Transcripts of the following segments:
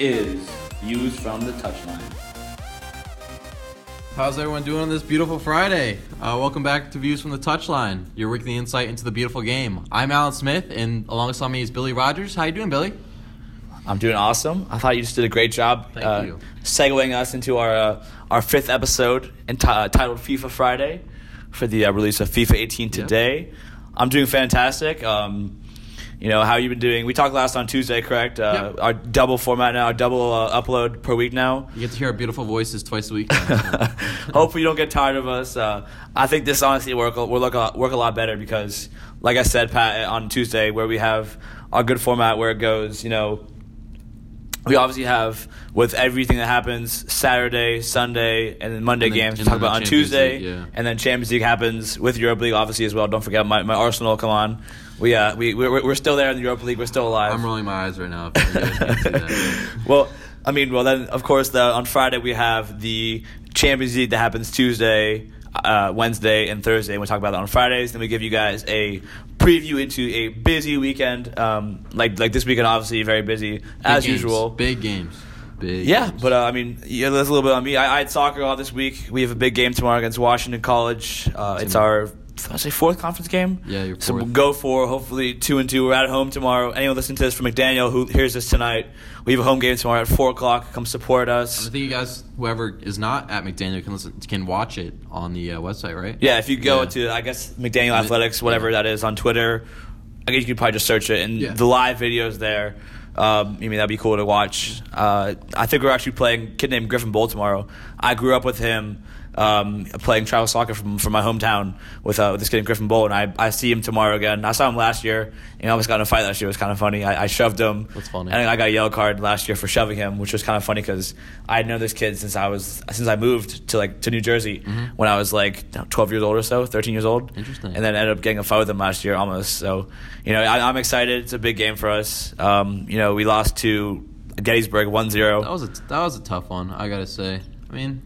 is Views from the Touchline. How's everyone doing on this beautiful Friday? Uh, welcome back to Views from the Touchline, your weekly insight into the beautiful game. I'm Alan Smith, and alongside me is Billy Rodgers. How you doing, Billy? I'm doing awesome. I thought you just did a great job Thank uh, you. segueing us into our uh, our fifth episode enti- uh, titled FIFA Friday for the uh, release of FIFA 18 today. I'm doing fantastic. Um, you know how you've been doing? We talked last on Tuesday, correct? Uh, Yep. Our double format now, our double uh, upload per week now. You get to hear our beautiful voices twice a week. Hopefully, you don't get tired of us. Uh, I think this honestly work will work a, lot, work a lot better because, like I said, Pat, on Tuesday, where we have our good format where it goes, you know, we obviously have with everything that happens Saturday, Sunday, and then Monday And then- games. We talk about on Champions Tuesday, League, yeah. and then Champions League happens with Europa League, obviously as well. Don't forget my, my Arsenal. Come on, we uh we we're, we're still there in the Europa League. We're still alive. I'm rolling my eyes right now. If you guys can't see that. well, I mean, well then, of course, the, on Friday we have the Champions League that happens Tuesday, uh, Wednesday, and Thursday. We talk about that on Fridays. Then we give you guys a preview into a busy weekend, um, like like this weekend, obviously very busy Big as games, usual. Big games. Big. Yeah, games. but uh, I mean, yeah, that's a little bit on me. I, I had soccer all this week. We have a big game tomorrow against Washington College. Uh, it's our, I say, fourth conference game. Yeah, your So we'll go for hopefully two and two. We're at home tomorrow. Anyone listening to this from McDaniel who hears this tonight, we have a home game tomorrow at four o'clock. Come support us. I think you guys, whoever is not at McDaniel, can listen, can watch it on the uh, website, right? Yeah, if you go Yeah. to I guess McDaniel Athletics, whatever that is on Twitter, I guess you could probably just search it and Yeah. the live videos there. Um, I mean that'd be cool to watch. Uh, I think we're actually playing a kid named Griffin Bull tomorrow. I grew up with him um, playing travel soccer from from my hometown with uh, with this kid named Griffin Bull, and I, I see him tomorrow again. I saw him last year, and I almost got in a fight last year. It was kind of funny. I, I shoved him. That's funny. And I got a yellow card last year for shoving him, which was kind of funny because I had known this kid since I was since I moved to like to New Jersey when I was like 12 years old or so, 13 years old. Mm-hmm. Interesting. And then ended up getting a fight with him last year almost. So, you know, I, I'm excited. It's a big game for us. Um, you know, we lost to Gettysburg 1-0. That was a that was a tough one. I gotta say. I mean,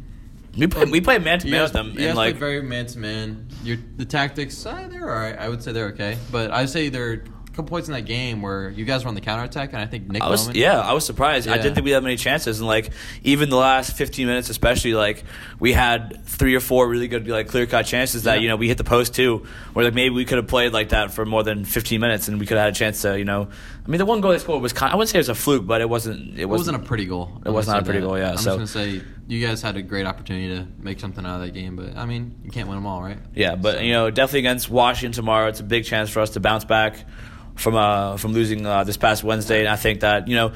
We play we played man to man with them, you guys and like very man to man. Your the tactics, uh, they're all right. I would say they're okay, but I would say there are a couple points in that game where you guys were on the counter attack, and I think Nick I was Bowman. yeah, I was surprised. I Yeah. didn't think we had many chances, and like even the last 15 minutes, especially like we had three or four really good like clear cut chances that Yeah. you know we hit the post too, where like maybe we could have played like that for more than 15 minutes, and we could have had a chance to you know. I mean, the one goal they scored was kind. I wouldn't say it was a fluke, but it wasn't. It It wasn't, wasn't a pretty goal. It was not a pretty say goal, yeah, I'm so- just gonna say you guys had a great opportunity to make something out of that game, but I mean, you can't win them all, right? Yeah, but you know, definitely against Washington tomorrow, it's a big chance for us to bounce back from uh from losing uh, this past Wednesday, and I think that you know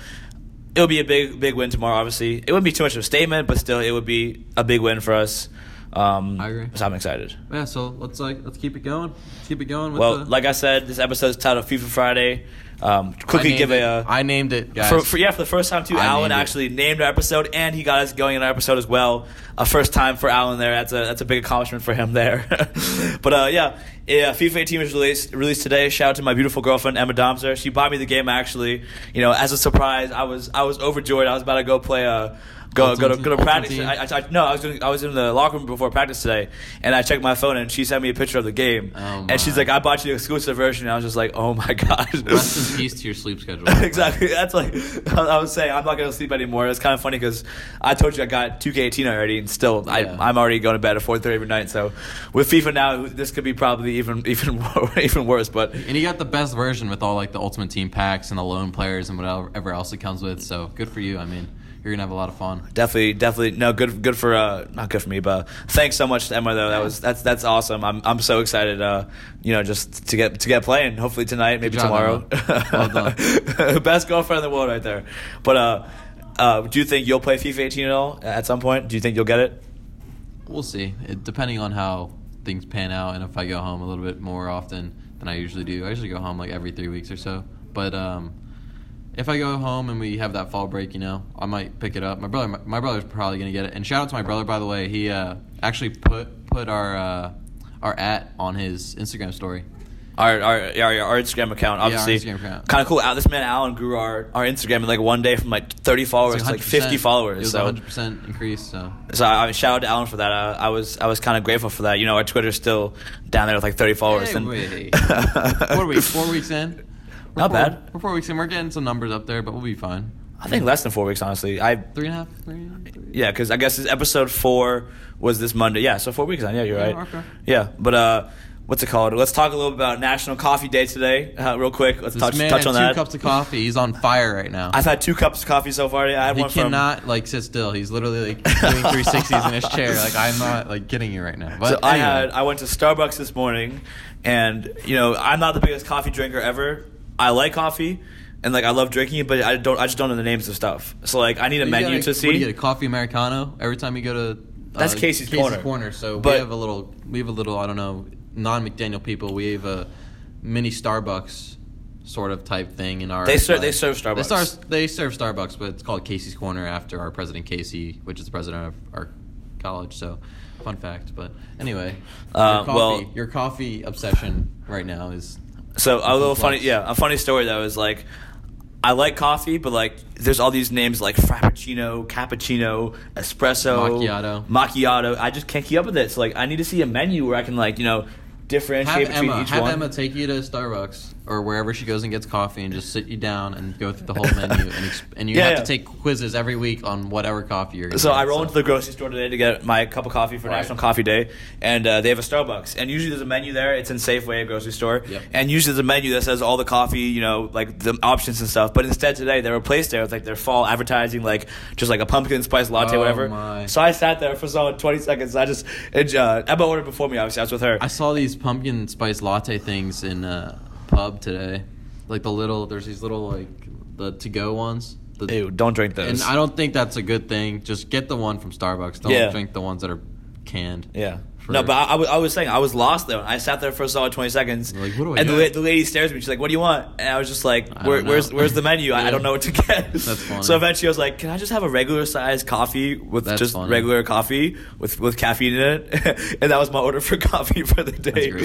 it'll be a big big win tomorrow. Obviously, it wouldn't be too much of a statement, but still, it would be a big win for us. Um, I agree. So I'm excited. Yeah. So let's like let's keep it going. Let's keep it going. With Well, the, like I said, this episode is titled FIFA Friday. Um, I quickly give it, a. Uh, named it, guys. for, for, yeah, for the first time too, I Alan named actually named our episode, and he got us going in our episode as well. A first time for Alan there. That's a that's a big accomplishment for him there. but uh, yeah, yeah, FIFA 18 was released released today. Shout out to my beautiful girlfriend Emma Domzer. She bought me the game actually. You know, as a surprise, I was I was overjoyed. I was about to go play a. Go, go to, go to practice. I, I, I, no, I was doing, I was in the locker room before practice today, and I checked my phone, and she sent me a picture of the game, Oh, and she's like, "I bought you the exclusive version." And I was just like, "Oh my god!" Rest in peace to your sleep schedule. exactly. That's like I was saying. I'm not gonna sleep anymore. It's kind of funny because I told you I got 2K18 already, and still Yeah. I, I'm already going to bed at 4:30 every night. So with FIFA now, this could be probably even even even worse. But And you got the best version with all like the ultimate team packs and the lone players and whatever else it comes with. So good for you. I mean, you're gonna have a lot of fun. definitely, definitely no good. Good for uh, not good for me, but thanks so much to Emma though. That was that's that's awesome. I'm I'm so excited. Uh, you know, just to get to get playing. Hopefully tonight, maybe job, tomorrow. Well Best girlfriend in the world, right there. But uh, uh, do you think you'll play FIFA 18 at all at some point? Do you think you'll get it? We'll see. It, depending on how things pan out and if I go home a little bit more often than I usually do. I usually go home like every three weeks or so. But um, if I go home and we have that fall break, you know, I might pick it up. My brother, my, my brother's probably gonna get it. And shout out to my brother, by the way. He uh, actually put put our uh, our at on his Instagram story. our our our, our Instagram account. Obviously, Instagram account. kind of cool. This man Alan grew our, our Instagram in like one day from like 30 followers It's to like 100%. 50 It followers. was so. 100 percent increase. So So I, I shout out to Alan for that. Uh, I was I was kind of grateful for that. You know, our Twitter's still down there with like 30 followers. Hey, and wait. four weeks. Four weeks in. Not four, bad. We're four weeks in. We're getting some numbers up there, but we'll be fine. I think less than four weeks, honestly. I Three and a half. Three. three. yeah, because I guess this episode four was this Monday. Yeah, so four weeks on. Yeah, you're Yeah, right. okay. Yeah, but uh, what's it called? Let's talk a little bit about National Coffee Day today, uh, real quick. Let's This touch man touch had on two that. cups of coffee. He's on fire right now. I've had two cups of coffee so far. I had he one from. cannot like sit still. He's literally like doing 360s in his chair. Like I'm not like kidding you right now. But so I had I went to Starbucks this morning, and you know I'm not the biggest coffee drinker ever. I like coffee, and like I love drinking it, but I don't I just don't know the names of stuff. So like I need a You menu gotta- see. what do you get a coffee americano every time you go to. uh, That's Casey's Corner. Corner. So But- we have a little. We have a little. I don't know. Non McDaniel people. We have a mini Starbucks sort of type thing in our. They serve- uh, they serve Starbucks. They, they serve Starbucks, but it's called Casey's Corner after our president Casey, which is the president of our college. So, fun fact. But anyway, Uh, your coffee, well- your coffee obsession right now is. So a little funny, yeah, a funny story though is like, I like coffee, but like, there's all these names like Frappuccino, Cappuccino, Espresso, Macchiato. Macchiato. I just can't keep up with it. So like, I need to see a menu where I can like, you know, differentiate Have between Emma, each have one. Emma take you to Starbucks or wherever she goes and gets coffee, and just sit you down and go through the whole menu, and ex- and you Yeah, have yeah. to take quizzes every week on whatever coffee you're. So get, I roll into the grocery store today to get my cup of coffee for Right. National Coffee Day, and uh, they have a Starbucks. And usually there's a menu there. It's in Safeway, a grocery store. Yep. And usually there's a menu that says all the coffee, you know, like the options and stuff. But instead today they replaced it with like their fall advertising, like just like a pumpkin spice latte, Oh, whatever. my. So I sat there for some 20 seconds. I just and, uh, Emma ordered before me. Obviously, I was with her. I saw these pumpkin spice latte things in a pub today, like the little. There's these little like the to go ones. The, Ew, don't drink those. and I don't think that's a good thing. Just get the one from Starbucks. Don't Yeah. drink the ones that are canned. Yeah. For- no, but I, I, was, I was saying I was lost though. I sat there for a solid twenty seconds, You're like, "What do I and the, get?" la- the lady stares at me. She's like, "What do you want?" And I was just like, I Where, don't know. "Where's where's the menu? I, I don't know what to get." That's funny. So eventually, I was like, "Can I just have a regular sized coffee with That's just funny. regular coffee with with caffeine in it?" and that was my order for coffee for the day. great.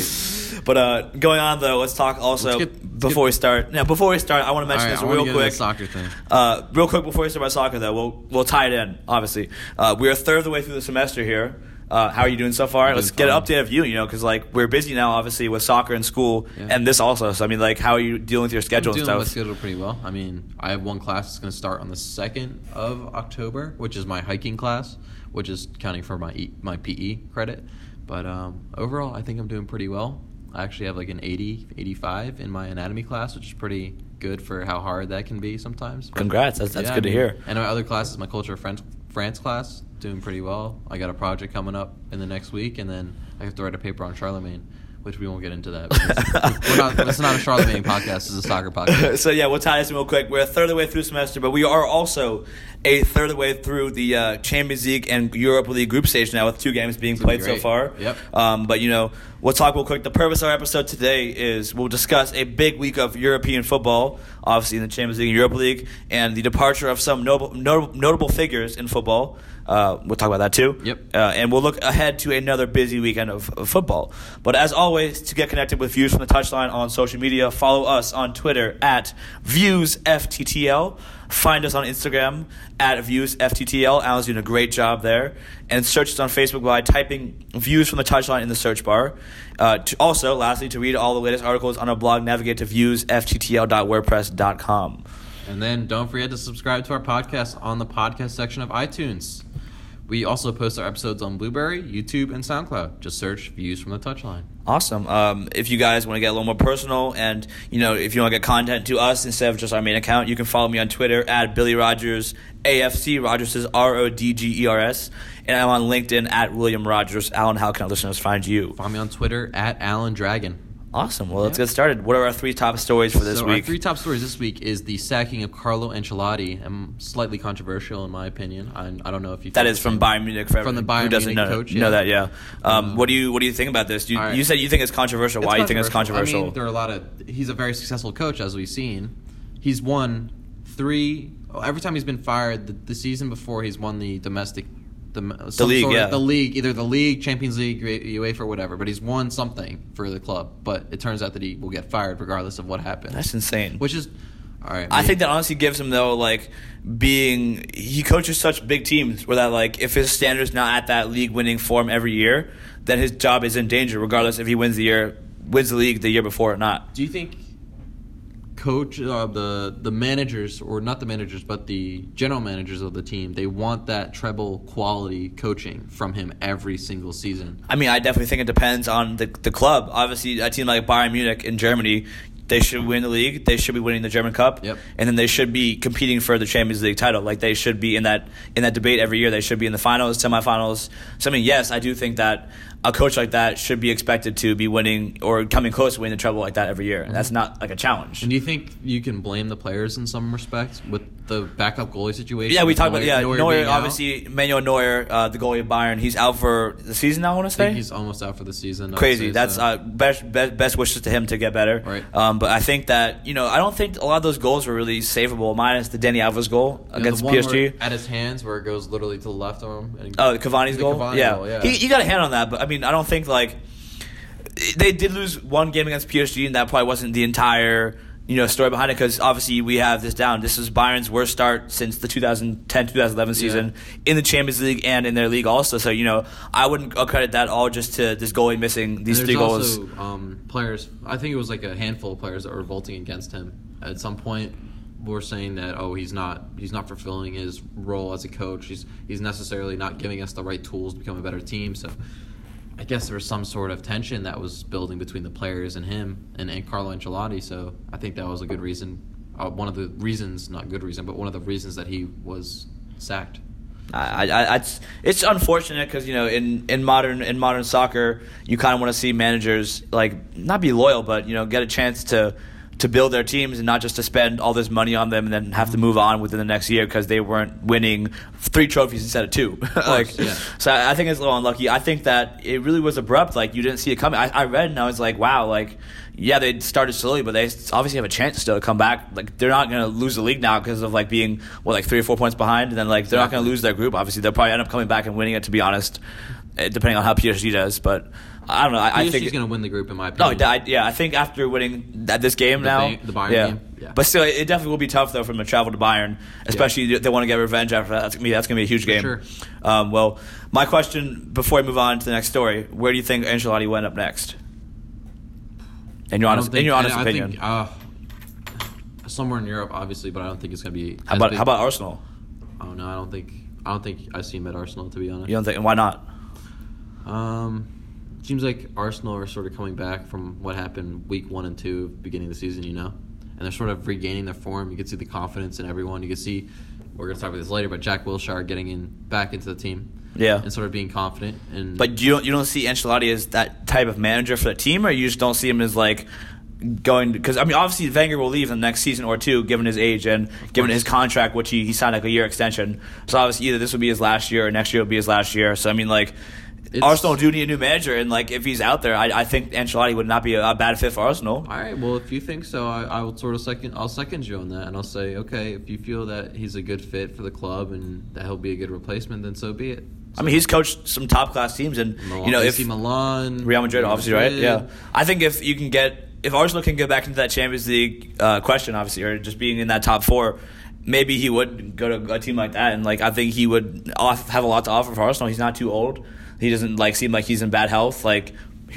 But uh, going on though, let's talk also Let's get- let's before get- we start. Now, before we start, I want to mention right, this real quick. soccer thing. Uh, real quick before we start about soccer, though, we'll we'll tie it in. Obviously, uh, we're a third of the way through the semester here. Uh, how are you doing so far? I'm Let's doing get an update of you. You know, because like we're busy now, obviously with soccer and school, Yeah. and this also. So I mean, like, how are you dealing with your schedule I'm and dealing with schedule pretty well. I mean, I have one class that's going to start on the second of October, which is my hiking class, which is counting for my e- my PE credit. But um, overall, I think I'm doing pretty well. I actually have like an 80, 85 in my anatomy class, which is pretty good for how hard that can be sometimes. But- Congrats, that's that's Yeah, good I to hear. And my other class is my culture of France, France class, doing pretty well. I got a project coming up in the next week, and then I have to write a paper on Charlemagne, which we won't get into that. because we're not, not a Charlemagne podcast; it's a soccer podcast. so yeah, we'll tie this in real quick. We're a third of the way through semester, but we are also a third of the way through the uh, Champions League and Europa League group stage now, with two games being be played so far. Yep. Um, but you know, we'll talk real quick. The purpose of our episode today is we'll discuss a big week of European football, obviously in the Champions League and Europa League, and the departure of some notable notable, notable figures in football. Uh, we'll talk about that too. Yep. Uh, and we'll look ahead to another busy weekend of, of football. But as always, to get connected with Views from the Touchline on social media, follow us on Twitter at ViewsFTTL. Find us on Instagram at ViewsFTTL. Alan's doing a great job there. And search us on Facebook by typing Views from the Touchline in the search bar. Uh, to also, lastly, to read all the latest articles on our blog, navigate to viewsfttl.wordpress.com. And then don't forget to subscribe to our podcast on the podcast section of iTunes. We also post our episodes on Blubrry, YouTube, and SoundCloud. Just search Views from the Touchline. Awesome. Um, if you guys want to get a little more personal, and you know, if you want to get content to us instead of just our main account, you can follow me on Twitter at Billy Rodgers AFC. Rodgers is R O D G E R S, and I'm on LinkedIn at William Rodgers. Alan, how can our listeners find you? Follow me on Twitter at Alan Dragon. Awesome. Well, let's get started. What are our three top stories for this so week? Our three top stories this week is the sacking of Carlo Ancelotti. I'm slightly controversial in my opinion. I, I don't know if you. that is from. Bayern Munich. For From the everyone who Bayern doesn't Munich know, coach, know that, yeah. Um, Um, what do you What do you think about this? You, right. you said you think it's controversial. It's Why do you think it's I controversial? mean, there are a lot of. He's a very successful coach, as we've seen. He's won three. Every time he's been fired, the, the season before, he's won the domestic the some league, sort of- yeah. the league, either the league, Champions League, UEFA, or whatever. But he's won something for the club. But it turns out that he will get fired regardless of what happens. That's insane. Which is all right. I maybe- think that honestly gives him though like being he coaches such big teams where that like if his standard's not at that league winning form every year, then his job is in danger regardless if he wins the year wins the league the year before or not. Do you think coach uh, the the managers or not the managers but the general managers of the team they want that treble quality coaching from him every single season? I mean, I definitely think it depends on the the club. Obviously, a team like Bayern Munich in Germany, they should win the league. They should be winning the German Cup, Yep. and then they should be competing for the Champions League title. Like they should be in that in that debate every year. They should be in the finals, semifinals. So I mean, yes, I do think that a coach like that should be expected to be winning or coming close to winning the treble like that every year. And that's not like a challenge. And do you think you can blame the players in some respects with the backup goalie situation? Yeah, we talked about yeah Neuer Neuer. obviously, Manuel Neuer, uh, the goalie of Bayern, he's out for the season. I want to I say think he's almost out for the season. Crazy. That's so. uh, best, best best wishes to him to get better. Right. Um, but I think that you know I don't think a lot of those goals were really savable, minus the Dani Alves goal You know, against the one PSG. at his hands where it goes literally to the left of him. And Oh, Cavani's goal. Cavani yeah, goal, yeah. He, he got a hand on that, but I mean I don't think like they did lose one game against PSG, and that probably wasn't the entire. You know, story behind it because obviously we have this down. This is Bayern's worst start since the 2010-2011 season in the Champions League and in their league also. So you know, I wouldn't credit that all just to this goalie missing these three goals. also um, players. I think it was like a handful of players that were revolting against him. At some point, were saying that oh he's not he's not fulfilling his role as a coach. He's he's necessarily not giving us the right tools to become a better team. So. I guess there was some sort of tension that was building between the players and him and, and Carlo Ancelotti. So I think that was a good reason, uh, one of the reasons, not good reason, but one of the reasons that he was sacked. I, I, it's, it's unfortunate because you know in, in modern in modern soccer you kind of want to see managers like not be loyal but you know get a chance to to build their teams and not just to spend all this money on them and then have to move on within the next year because they weren't winning three trophies instead of two. like, yeah. so I think it's a little unlucky. I think that it really was abrupt. Like you didn't see it coming. I, I read and I was like, wow, like yeah, they started slowly, but they obviously have a chance still to come back. Like they're not going to lose the league now because of like being what like three or four points behind, and then like they're not going to lose their group. Obviously, they'll probably end up coming back and winning it. To be honest, depending on how PSG does, but I don't know. I, I think going to win the group in my no, opinion. I, yeah, I think after winning that this game The now, the Bayern yeah. game? Yeah. but still, it definitely will be tough though for them to travel to Bayern, especially if they want to get revenge after that. That's gonna be that's gonna be a huge game. sure. Um, well, my question before we move on to the next story: Where do you think Ancelotti went up next? In your honest, think- in your honest I- I opinion, think, uh, somewhere in Europe, obviously, but I don't think it's going to be. how about big. how about Arsenal? Oh no, I don't think. I don't think I see him at Arsenal. To be honest, You don't think? Why not? Um, seems like Arsenal are sort of coming back from what happened week one and two, beginning of the season. You know, and they're sort of regaining their form. You can see the confidence in everyone. You can see. We're going to talk about this later, but Jack Wilshere getting in back into the team. Yeah. and sort of being confident. And But you don't you don't see Ancelotti as that type of manager for the team, or you just don't see him as like going because I mean obviously Wenger will leave in the next season or two given his age and given his contract which he, he signed like a year extension. So obviously either this would be his last year or next year will be his last year. So I mean like. It's- Arsenal do need a new manager, and like if he's out there, I, I think Ancelotti would not be a, a bad fit for Arsenal. All right. Well, if you think so, I, I will sort of second. I'll second you on that, and I'll say, okay, if you feel that he's a good fit for the club and that he'll be a good replacement, then so be it. I mean, he's coached some top class teams, and Milan, you know if AC Milan, Real Madrid, obviously, right? Yeah. I think if you can get, if Arsenal can get back into that Champions League uh, question, obviously, or just being in that top four, maybe he would go to a team like that. And like, I think he would off- have a lot to offer for Arsenal. He's not too old. He doesn't like seem like he's in bad health. Like,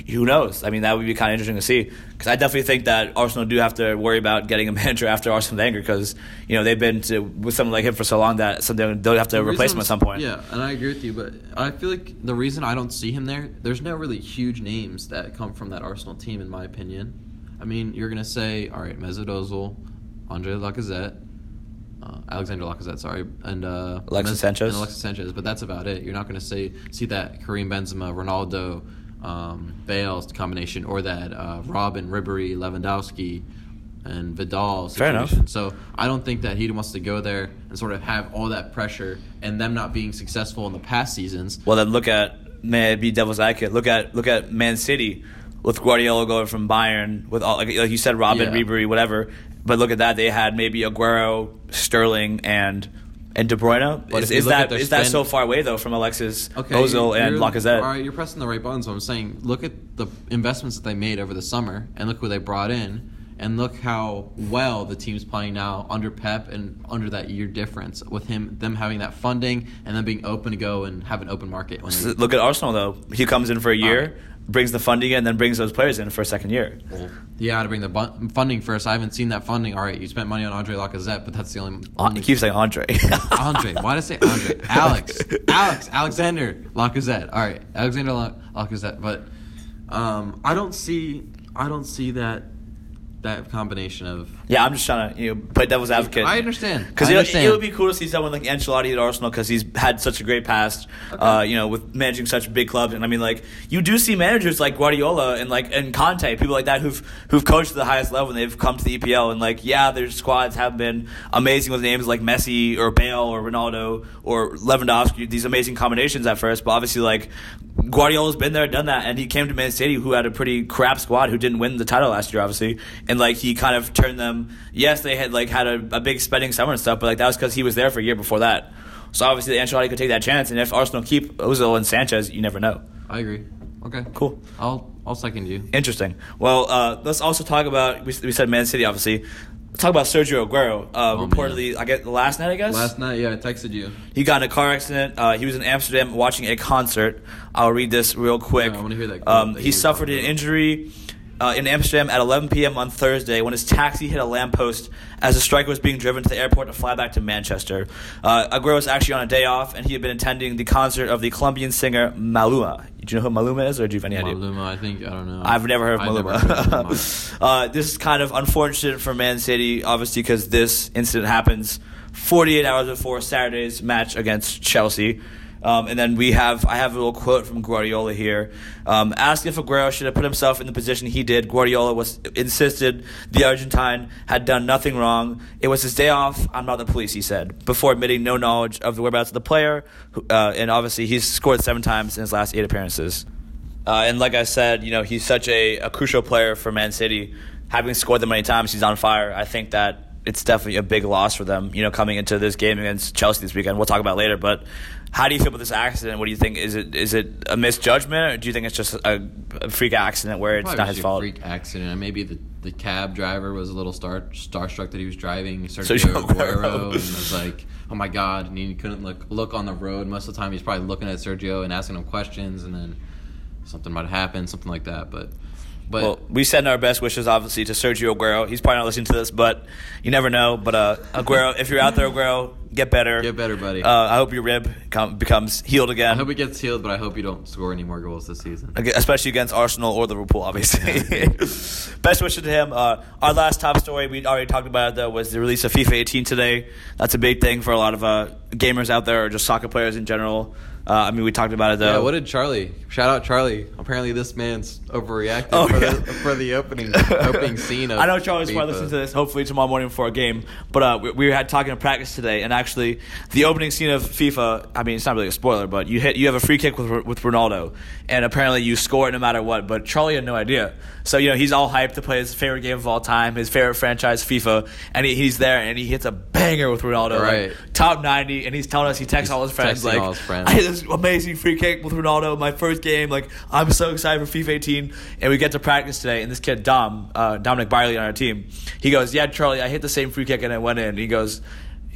who knows? I mean, that would be kind of interesting to see. Because I definitely think that Arsenal do have to worry about getting a manager after Arsene Wenger. Because you know they've been to, with someone like him for so long that so they'll have to The replace him at some point. Yeah, and I agree with you, but I feel like the reason I don't see him there, there's no really huge names that come from that Arsenal team, in my opinion. I mean, you're gonna say, all right, Mesut Ozil, Andre Lacazette, Alexander Lacazette, sorry, and uh, Alexis Mes- Sanchez. and Alexis Sanchez, but that's about it. You're not gonna say see that Karim Benzema, Ronaldo, um, Bale's combination, or that uh, Robben, Ribery, Lewandowski. And Vidal Situation. Fair enough. So I don't think that he wants to go there and sort of have all that pressure and them not being successful in the past seasons. Well, then look at may I be devil's advocate. Look at look at Man City with Guardiola going from Bayern with all like, like you said, Robben, Yeah. Ribery, whatever. But look at that; they had maybe Aguero, Sterling, and and De Bruyne. But Is, is that is that spend- so far away though from Alexis Okay, Ozil and Lacazette? All right, you're pressing the right buttons. So I'm saying, look at the investments that they made over the summer, and look who they brought in, and look how well the team's playing now under Pep and under that year difference with him, them having that funding and then being open to go and have an open market. Look at Arsenal though. He comes in for a year. Brings the funding in, and then brings those players in for a second year. well, yeah, to bring the bu- funding first. I haven't seen that funding. All right, you spent money on Andre Lacazette, but that's the only. Uh, only you keep saying Andre. Andre. Why did I say Andre? Alex. Alex. Alexander Lacazette. All right, Alexander La- Lacazette. But um, I don't see. I don't see that that combination of. Yeah, I'm just trying to you know play devil's advocate. I understand. Because it, it would be cool to see someone like Ancelotti at Arsenal because he's had such a great past, uh, you know, with managing such big clubs. And I mean, like you do see managers like Guardiola and like and Conte, people like that who've who've coached at the highest level and they've come to the EPL. And like, yeah, their squads have been amazing with names like Messi or Bale or Ronaldo or Lewandowski. These amazing combinations at first, but obviously like. Guardiola's been there, done that, and he came to Man City, who had a pretty crap squad, who didn't win the title last year, obviously, and like he kind of turned them. Yes, they had like had a, a big spending summer and stuff, but like that was because he was there for a year before that. So obviously, Ancelotti could take that chance, and if Arsenal keep Ozil and Sanchez, you never know. I agree. Okay. Cool. I'll I'll second you. Interesting. Well, uh, let's also talk about. We, we said Man City, obviously. Talk about Sergio Aguero. Uh, Oh, reportedly, I get last night, I guess. Last night, yeah, I texted you. He got in a car accident. Uh, he was in Amsterdam watching a concert. I'll read this real quick. Yeah, I wanna hear that Um, that he suffered an injury uh, in Amsterdam at 11 p.m. on Thursday when his taxi hit a lamppost as a striker was being driven to the airport to fly back to Manchester. Uh, Aguero was actually on a day off, and he had been attending the concert of the Colombian singer Maluma. Do you know who Maluma is, or do you have any idea? Maluma, I think I don't know. I've never heard of Maluma. heard of Maluma. uh, this is kind of unfortunate for Man City, obviously, because this incident happens 48 hours before Saturday's match against Chelsea. Um, and then we have, I have a little quote from Guardiola here. Um, asked if Aguero should have put himself in the position he did. Guardiola was insisted the Argentine had done nothing wrong. It was his day off. I'm not the police, he said, before admitting no knowledge of the whereabouts of the player. Uh, and obviously, he's scored seven times in his last eight appearances. Uh, and like I said, you know, he's such a, a crucial player for Man City. Having scored them many times, he's on fire. I think that it's definitely a big loss for them, you know, coming into this game against Chelsea this weekend. We'll talk about later. But how do you feel about this accident? What do you think? Is it is it a misjudgment, or do you think it's just a, a freak accident where it's Probably not his a fault? Freak accident. Maybe the, the cab driver was a little star starstruck that he was driving Sergio Aguero. and was like, "Oh my god!" And he couldn't look look on the road. Most of the time, he's probably looking at Sergio and asking him questions, and then something might happen, something like that. But but Well, we send our best wishes, obviously, to Sergio Aguero. He's probably not listening to this, but you never know. But uh, Aguero, if you're out there, Aguero, get better. Get better, buddy. Uh, I hope your rib com- becomes healed again. I hope it gets healed, but I hope you don't score any more goals this season. Ag- especially against Arsenal or Liverpool, obviously. Best wishes to him. Uh, our last top story, we already talked about it, though, was the release of FIFA 18 today. That's a big thing for a lot of uh, gamers out there or just soccer players in general. Uh, I mean, we talked about it, though. Yeah, what did Charlie? Shout out Charlie. Apparently, this man's overreacted Oh, for, yeah. the, for the opening opening scene. Of I know Charlie's probably listening to this. Hopefully tomorrow morning before a game. But uh, we, we had talking in practice today, and actually, the opening scene of FIFA. I mean, it's not really a spoiler, but you hit you have a free kick with with Ronaldo, and apparently you score it no matter what. But Charlie had no idea. So you know he's all hyped to play his favorite game of all time, his favorite franchise, FIFA, and he, he's there and he hits a banger with Ronaldo, Right. like top ninety, and he's telling us he texts He's all his friends like, all his friends. I hit this amazing free kick with Ronaldo, my first game. Like, I'm so excited for FIFA 18. And we get to practice today, and this kid, Dom, uh, Dominic Barley on our team, he goes, Yeah, Charlie, I hit the same free kick and it went in. He goes,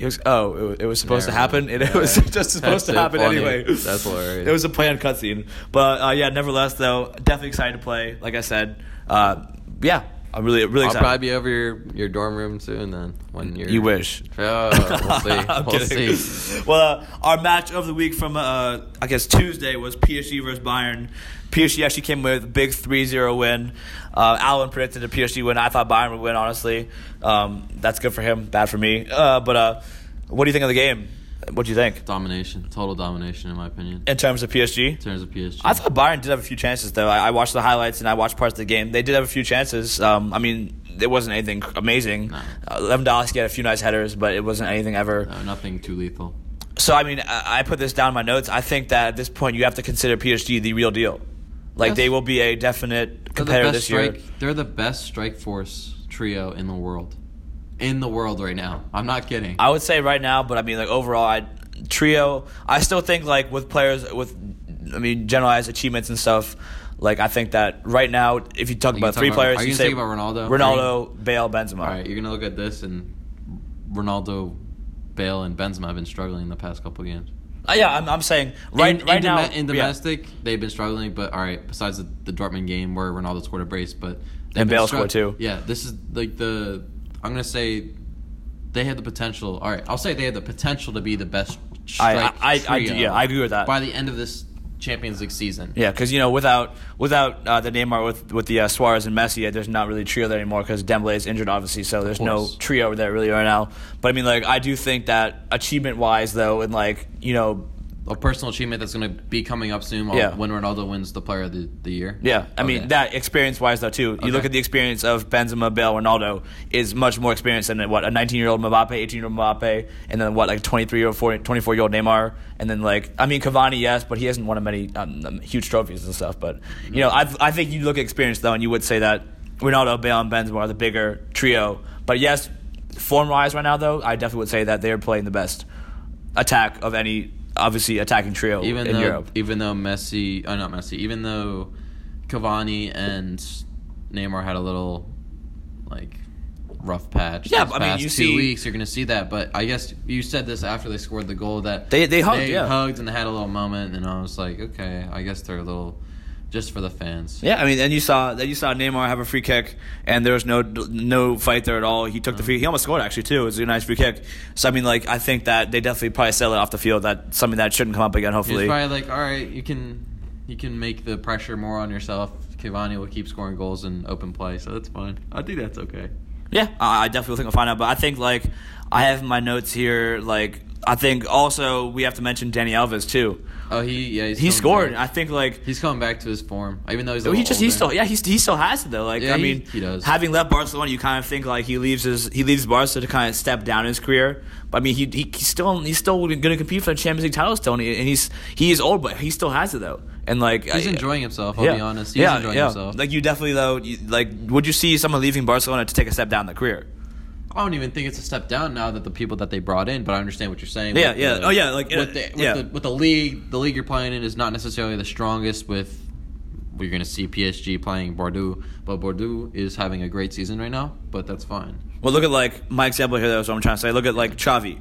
goes, oh, it was, it was supposed to happen, and it was just supposed That's to so happen funny. anyway. That's hilarious. It was a planned cutscene, but uh, yeah, nevertheless, though, definitely excited to play. Like I said, uh, yeah, I'm really, really excited. I'll probably be over your, your dorm room soon. Then when you're You wish. Oh, we'll see. I'm we'll kidding. see. Well, uh, our match of the week from uh, I guess Tuesday was PSG versus Bayern. PSG actually came with a big 3-0 win. Uh, Alan predicted a PSG win. I thought Bayern would win. Honestly, um, that's good for him, bad for me. Uh, but uh, what do you think of the game? What do you think Domination, total domination, in my opinion. in terms of PSG? In terms of PSG, I thought Bayern did have a few chances, though. I, I watched the highlights and I watched parts of the game. They did have a few chances. Um, I mean, it wasn't anything amazing. No. Uh, Lewandowski had a few nice headers, but it wasn't anything ever. no, nothing too lethal. So I mean, I, I put this down in my notes. I think that at this point you have to consider PSG the real deal. Like Yes. they will be a definite They're the competitor best this year. strike. They're the best strike force trio in the world. in the world right now. I'm not kidding. I would say right now, but I mean, like overall, I trio. I still think like with players with, I mean, generalized achievements and stuff. Like I think that right now, if you talk You about talk three about- players, are you you say about Ronaldo? Ronaldo, Bale, Benzema. All right, you're gonna look at this and Ronaldo, Bale, and Benzema have been struggling in the past couple games. Uh, yeah, I'm, I'm saying right in, right in now dome- in yeah. domestic they've been struggling, but all right. Besides the, the Dortmund game where Ronaldo scored a brace, but they've And been Bale strugg- scored too. Yeah, this is like the I'm gonna say they had the potential. All right, I'll say they had the potential to be the best. I- Strike I- I do- trio yeah, I agree with that. By the end of this Champions League season, Yeah, because you know, without without uh, the Neymar with with the uh, Suarez and Messi, there's not really a trio there anymore because Dembele is injured, obviously. So there's no trio there really right now. But I mean, like, I do think that achievement wise, though, and like you know, a personal achievement that's gonna be coming up soon. Yeah. when Ronaldo wins the Player of the, the Year. yeah, I mean that experience wise though too. You look at the experience of Benzema, Bale, Ronaldo is much more experience than what a 19 year old Mbappe, 18 year old Mbappe, and then what like 23 year old, 24 year old Neymar, and then like I mean Cavani, yes, but he hasn't won many um, um, huge trophies and stuff. But you know, I I think you look at experience though, and you would say that Ronaldo, Bale, and Benzema are the bigger trio. But yes, form wise right now though, I definitely would say that they are playing the best attack of any obviously attacking trio even in though Europe. even though Messi, oh not Messi, even though Cavani and Neymar had a little like rough patch. Yeah, I mean, you two see- weeks you're gonna see that. But I guess you said this after they scored the goal that They- they hugged, yeah. hugged and they had a little moment, and I was like, okay, I guess they're a little just for the fans. Yeah, I mean, and you saw that you saw Neymar have a free kick, and there was no no fight there at all. He took the free. He almost scored actually too. It was a nice free kick. So I mean, like I think that they definitely probably sell it off the field. That something that shouldn't come up again. He's Hopefully, probably like, all right, you can you can make the pressure more on yourself. Cavani will keep scoring goals in open play, so that's fine. I think that's okay. Yeah, I I definitely think we'll find out. But I think like I have my notes here. Like I think also we have to mention Dani Alves too. Oh, he yeah, he's He scored. back. I think like He's coming back to his form, even though he's. A he just he still yeah he, he still has it though like Yeah, I mean he does. having left Barcelona you kind of think like he leaves his he leaves Barca to kind of step down in his career but I mean he, he he's still he's still going to compete for the Champions League title still and, he, and he's he is old but he still has it though and like He's I- enjoying himself. I'll yeah. be honest. He's yeah, enjoying yeah. himself. like you definitely though you, like would you see someone leaving Barcelona to take a step down the career I don't even think it's a step down now that the people that they brought in. But I understand what you're saying. Yeah, yeah. the- Oh, yeah, like, with, the, with, yeah. the, with the league, the league you're playing in is not necessarily the strongest. With we're going to see PSG playing Bordeaux, but Bordeaux is having a great season right now. But that's fine. well look at like my example here that's what I'm trying to say look at like Xavi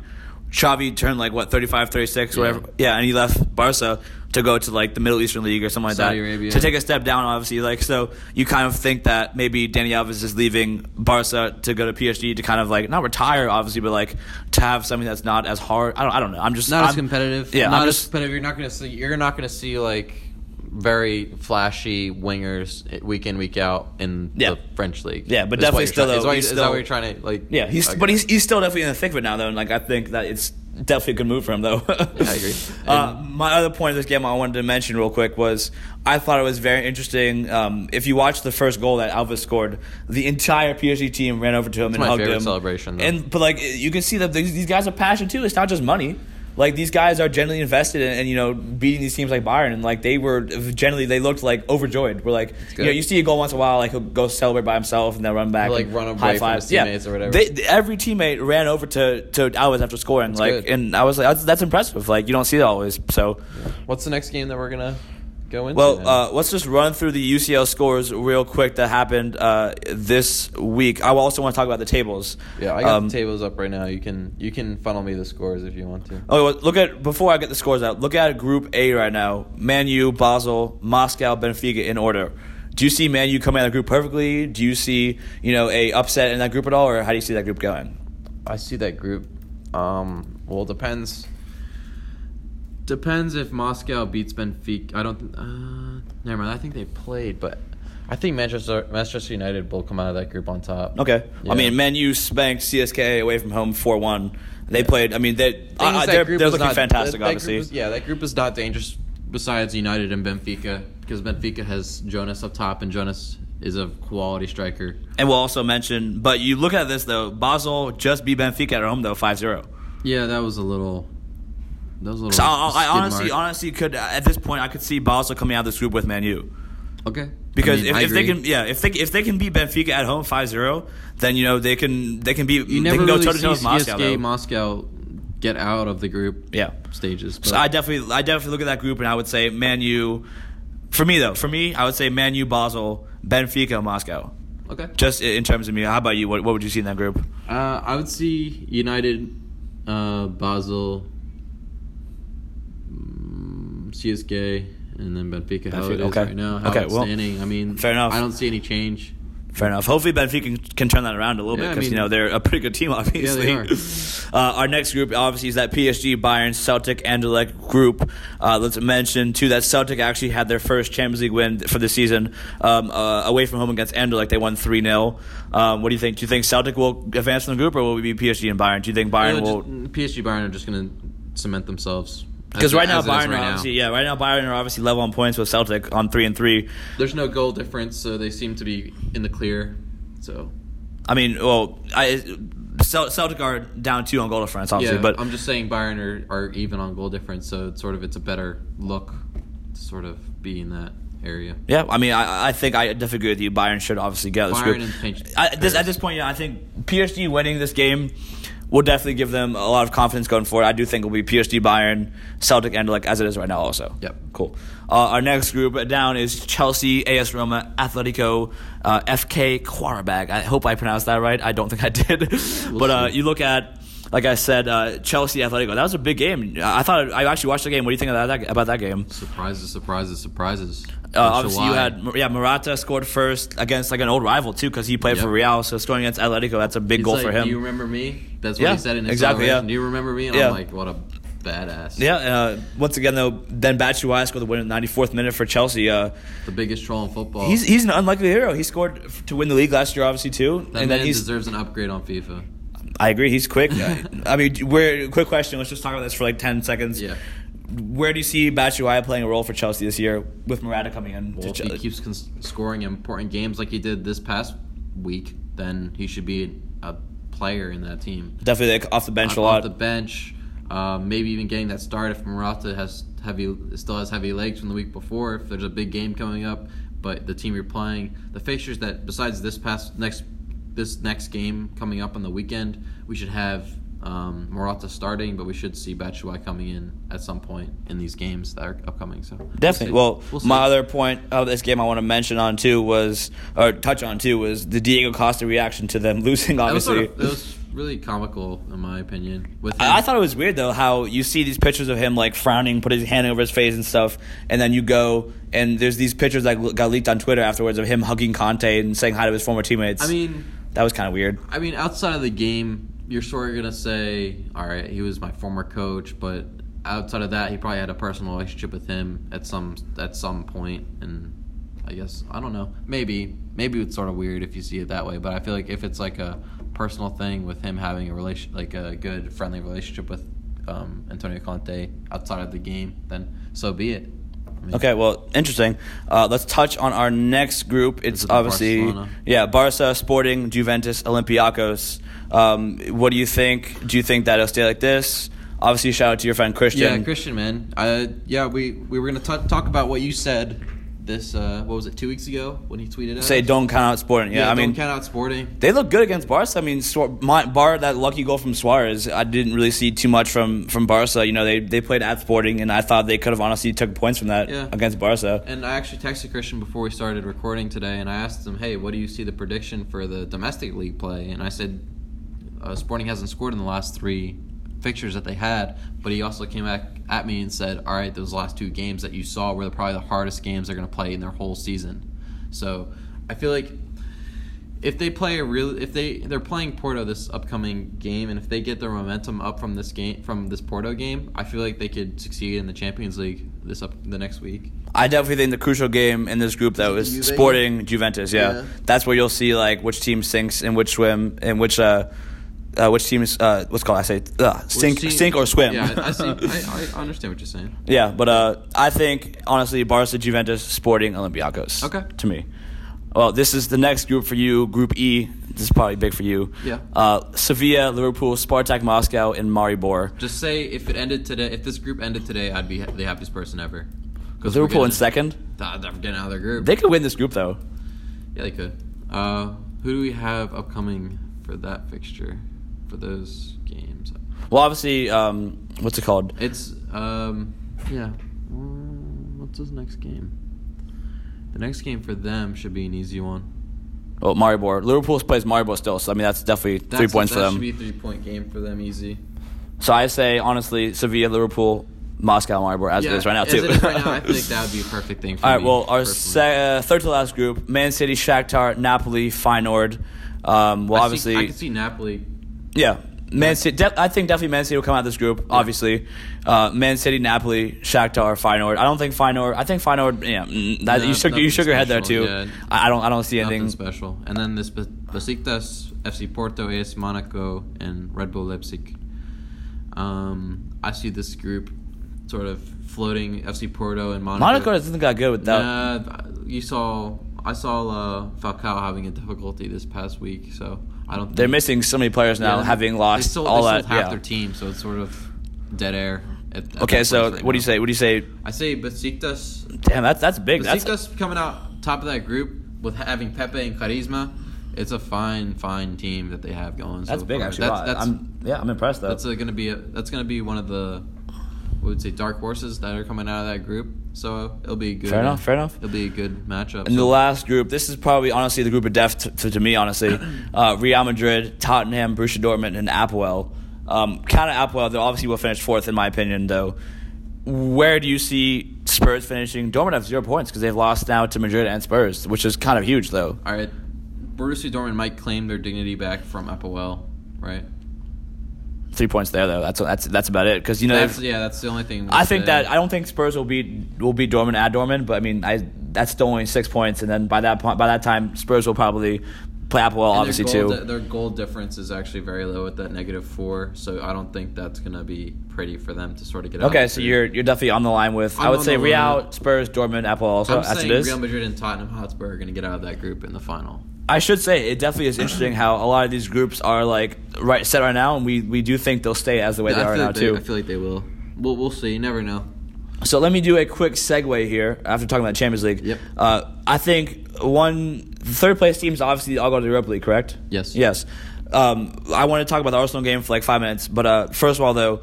Xavi turned like what 35 36 Yeah. whatever yeah and he left Barca to go to like the Middle Eastern League or something like Saudi that Arabia. to take a step down obviously like so you kind of think that maybe Dani Alves is leaving Barca to go to PSG to kind of like not retire obviously but like to have something that's not as hard I don't, I don't know I'm just Not I'm, as competitive. yeah not I'm as just competitive. You're not going to see. You're not going to see like very flashy wingers week in week out in Yeah. the French league. Yeah, but definitely still, trying- is, what, he's is that what you're trying to like? yeah he's okay. but he's he's still definitely in the thick of it now though and like I think that it's definitely a good move for him though I agree. Uh, my other point of this game I wanted to mention real quick was I thought it was very interesting. Um, if you watch the first goal that Alves scored, the entire PSG team ran over to him and hugged him. celebration, though. And but like you can see that these these guys are passionate too. It's not just money. Like these guys are generally invested in, and you know beating these teams like Bayern, and like they were generally they looked like overjoyed. We're like you know you see a goal once in a while, like he'll go celebrate by himself and then run back, He'll, like, run away high from five. his Yeah. teammates or whatever. They, every teammate ran over to to Alves after scoring, like, good. and I was like, that's, that's impressive. Like you don't see that always. So, What's the next game that we're gonna go into? well, uh, let's just run through the UCL scores real quick that happened uh, this week. I also want to talk about the tables. yeah, I got Um, the tables up right now. You can you can funnel me the scores if you want to. Oh, well, look at before I get the scores out. Look at Group A right now: Man U, Basel, Moscow, Benfica in order. Do you see Man U coming out of the group perfectly? Do you see you know a upset in that group at all, or how do you see that group going? I see that group. Um, well, it depends. Depends if Moscow beats Benfica. I don't. Uh, never mind. I think they played, but I think Manchester Manchester United will come out of that group on top. Okay, Yeah. I mean Man U spanked CSK away from home four one. They played. I mean they uh, they're, they're looking not- fantastic. that- that obviously, is- yeah, that group is not dangerous. Besides United and Benfica, because Benfica has Jonas up top, and Jonas is a quality striker. and we'll also mention. But you look at this though. Basel just beat Benfica at home though 5-0. Yeah, that was a little. A little. So I, I honestly, honestly could at this point I could see Basel coming out of this group with Man U. Okay. Because I mean, if, if they can, yeah, if they if they can beat Benfica at home 5-0, then you know they can they can be you they can go toe to toe with Moscow. CSKA. Moscow get out of the group Yeah. stages. So but- I definitely, I definitely look at that group, and I would say Man U. For me though, for me, I would say Man U, Basel, Benfica, Moscow. okay. Just in terms of me, how about you? What, what would you see in that group? Uh, I would see United, uh, Basel, mm, CSK, and then Benfica. How Benfica, it is okay. right now. How Okay, it's well, standing. I mean, fair enough. I don't see any change. Fair enough. Hopefully, Benfica can, can turn that around a little Yeah, bit I because you know they're a pretty good team, obviously. they are. Uh, our next group, obviously, is that PSG, Bayern, Celtic, Anderlecht group. Uh, let's mention too that Celtic actually had their first Champions League win for the season um, uh, away from home against Anderlecht. They won three 0 um, What do you think? Do you think Celtic will advance in the group, or will it be PSG and Bayern? Do you think Bayern Yeah, will? PSG Bayern are just going to cement themselves. Because right now Bayern it is Bayern are right now. obviously yeah right now Bayern are obviously level on points with Celtic on three and three. There's no goal difference, so they seem to be in the clear. So I mean, well, I Celtic are down two on goal difference, obviously, yeah, but I'm just saying Bayern are, are even on goal difference, so it's sort of it's a better look to sort of be in that area. yeah, I mean, I, I think I disagree with you. Bayern should obviously get this Bayern group. and I, this, at this point, yeah, I think PSG winning this game will definitely give them a lot of confidence going forward. I do think it will be PSG, Bayern, Celtic, and like as it is right now, also. Yep. Cool. Uh, our next group down is Chelsea, AS Roma, Atletico, uh, FK Qarabag. I hope I pronounced that right. I don't think I did. but uh, you look at, like I said, uh, Chelsea, Atletico. That was a big game. I thought I actually watched the game. What do you think about that, about that game? Surprises, surprises, surprises. Uh, obviously, you had yeah Morata scored first against like an old rival too because he played Yep. for Real. So scoring against Atletico, that's a big goal like, for him. Do you remember me? That's what Yeah, he said in his exactly, celebration. yeah. Do you remember me? And Yeah. I'm like, what a badass. Yeah, uh, once again though, then Batshuayi scored the win in the 94th minute for Chelsea. Uh, The biggest troll in football. he's he's an unlikely hero. He scored f- to win the league last year, obviously too, that and man then he deserves an upgrade on FIFA. I agree, he's quick. I mean, where quick question? Let's just talk about this for like 10 seconds. Yeah. Where do you see Batshuayi playing a role for Chelsea this year with Morata coming in? Well, to if he keeps cons- scoring important games like he did this past week, then he should be player in that team. Definitely like, off the bench off, a lot. off the bench, uh, maybe even getting that start if Morata has heavy, still has heavy legs from the week before. If there's a big game coming up, but the team you're playing, the fixtures that besides this past next this next game coming up on the weekend, we should have um, Morata starting, but we should see Batshuayi coming in at some point in these games that are upcoming. So we'll Definitely. Well, We'll my other point of this game I want to mention on too was, or touch on too, was the Diego Costa reaction to them losing. that was, Obviously, sort of, it was really comical in my opinion. With. I, I thought it was weird though how you see these pictures of him like frowning, put his hand over his face and stuff, and then you go and there's these pictures that got leaked on Twitter afterwards of him hugging Conte and saying hi to his former teammates. I mean, that was kind of weird. I mean, outside of the game, you're sort of gonna say, all right, he was my former coach, but outside of that, he probably had a personal relationship with him at some at some point, and I guess I don't know. Maybe maybe it's sort of weird if you see it that way, but I feel like if it's like a personal thing with him having a relation, like a good friendly relationship with um, Antonio Conte outside of the game, then so be it. I mean, Okay, well, interesting. Uh, let's touch on our next group. It's obviously Barcelona. yeah, Barca, Sporting, Juventus, Olympiacos. Um, what do you think? Do you think that it'll stay like this? Obviously, shout out to your friend Christian. Yeah, Christian, man. Uh, yeah, we we were gonna t- talk about what you said this. Uh, what was it? Two weeks ago when he tweeted out. Say don't count out Sporting. Yeah, I mean don't count out Sporting. they look good against Barca. I mean, bar that lucky goal from Suarez, I didn't really see too much from from Barca. You know, they they played at Sporting, and I thought they could have honestly took points from that Yeah. against Barca. And I actually texted Christian before we started recording today, and I asked him, "Hey, what do you see the prediction for the domestic league play?" And I said, uh, "Sporting hasn't scored in the last three fixtures that they had." But he also came back at me and said, "All right, those last two games that you saw were probably the hardest games they're going to play in their whole season." So I feel like if they play a real, if they they're playing Porto this upcoming game, and if they get their momentum up from this game from this Porto game, I feel like they could succeed in the Champions League this up the next week. I definitely think the crucial game in this group though is Juve? Sporting Juventus. Yeah. Yeah. that's where you'll see like which team sinks and which swim and which uh, uh which teams uh what's called I say uh, sink team- sink or swim. Yeah, I, I, see, I, I understand what you're saying. yeah, but uh, I think honestly Barca, Juventus, Sporting, Olympiacos. Okay. to me. Well, this is the next group for you, Group E. This is probably big for you. Yeah. Uh, Sevilla, Liverpool, Spartak Moscow, and Maribor. Just say if it ended today, if this group ended today, I'd be the happiest person ever. Because Liverpool in second. They're getting out of their group. They could win this group though. yeah, they could. Uh, who do we have upcoming for that fixture? For those games, Well, obviously, um, what's it called? it's um, yeah. Mm, What's his next game? The next game for them should be an easy one. Oh, Maribor. Liverpool plays Maribor still, so I mean that's definitely three That's- points that for should them. be a three point game for them, easy. So I say honestly, Sevilla, Liverpool, Moscow, Maribor, as it is right now too. right now, I think that would be a perfect thing for All right. me, Well, our se- uh, third to last group: Man City, Shakhtar, Napoli, Feyenoord. Um, well, I obviously, see, I can see Napoli. Yeah. Man City. De- I think definitely Man City will come out of this group. Obviously, uh, Man City, Napoli, Shakhtar, Feyenoord. I don't think Feyenoord. I think Feyenoord. Yeah, mm, that, No, you shook you nothing shook your head there too. yeah. I, don't. I don't see Nothing anything. special. And then this Be- Besiktas, FC Porto, AS Monaco, and Red Bull Leipzig. Um, I see this group sort of floating FC Porto and Monaco. Monaco doesn't got good with that. You saw. I saw uh, Falcao having a difficulty this past week, so I don't. They're think- missing so many players now, Yeah, having they lost sold, all that. half yeah. their team, so it's sort of dead air. At, at Okay, so right what do you say? What do you say? I say Besiktas Damn, that's that's big. That's Besiktas coming out top of that group with having Pepe and Quaresma. It's a fine, fine team that they have going. that's so big far. actually. That's, Wow, that's, I'm yeah, I'm impressed though. that's uh, gonna be a, that's gonna be one of the would say dark horses that are coming out of that group. So it'll be good. Fair enough, fair enough. It'll be a good matchup. In the last group, this is probably honestly the group of death to, to, to me. Honestly, uh, Real Madrid, Tottenham, Borussia Dortmund, and Apoel. Um, kind of Apoel, they obviously will finish fourth in my opinion. Though, where do you see Spurs finishing? Dortmund have zero points because they've lost now to Madrid and Spurs, which is kind of huge though. all right, Borussia Dortmund might claim their dignity back from Apoel, right? Three points there though. That's that's that's about it because you know That's, yeah, that's the only thing. I think that I don't think Spurs will be will beat Dortmund at Dortmund, but I mean I that's still only six points, and then by that point by that time Spurs will probably play Apoel And obviously goal too. their goal difference is actually very low at that negative four, so I don't think that's gonna be pretty for them to sort of get out. Okay, so you're you're definitely on the line with I I'm would say Real, line. Spurs, Dortmund, Apoel also I'm as saying it is. Real Madrid and Tottenham Hotspur are going to get out of that group in the final. I should say it definitely is interesting how a lot of these groups are like right set right now, and we, we do think they'll stay as the way Yeah, they I are now like they, too. I feel like they will. We'll, we'll see. You never know. So let me do a quick segue here after talking about Champions League. Yep. Uh, I think one third place teams obviously all go to the Europa League, correct? Yes. Yes. Um, I want to talk about the Arsenal game for like five minutes, but uh, first of all, though,